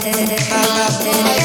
Bye.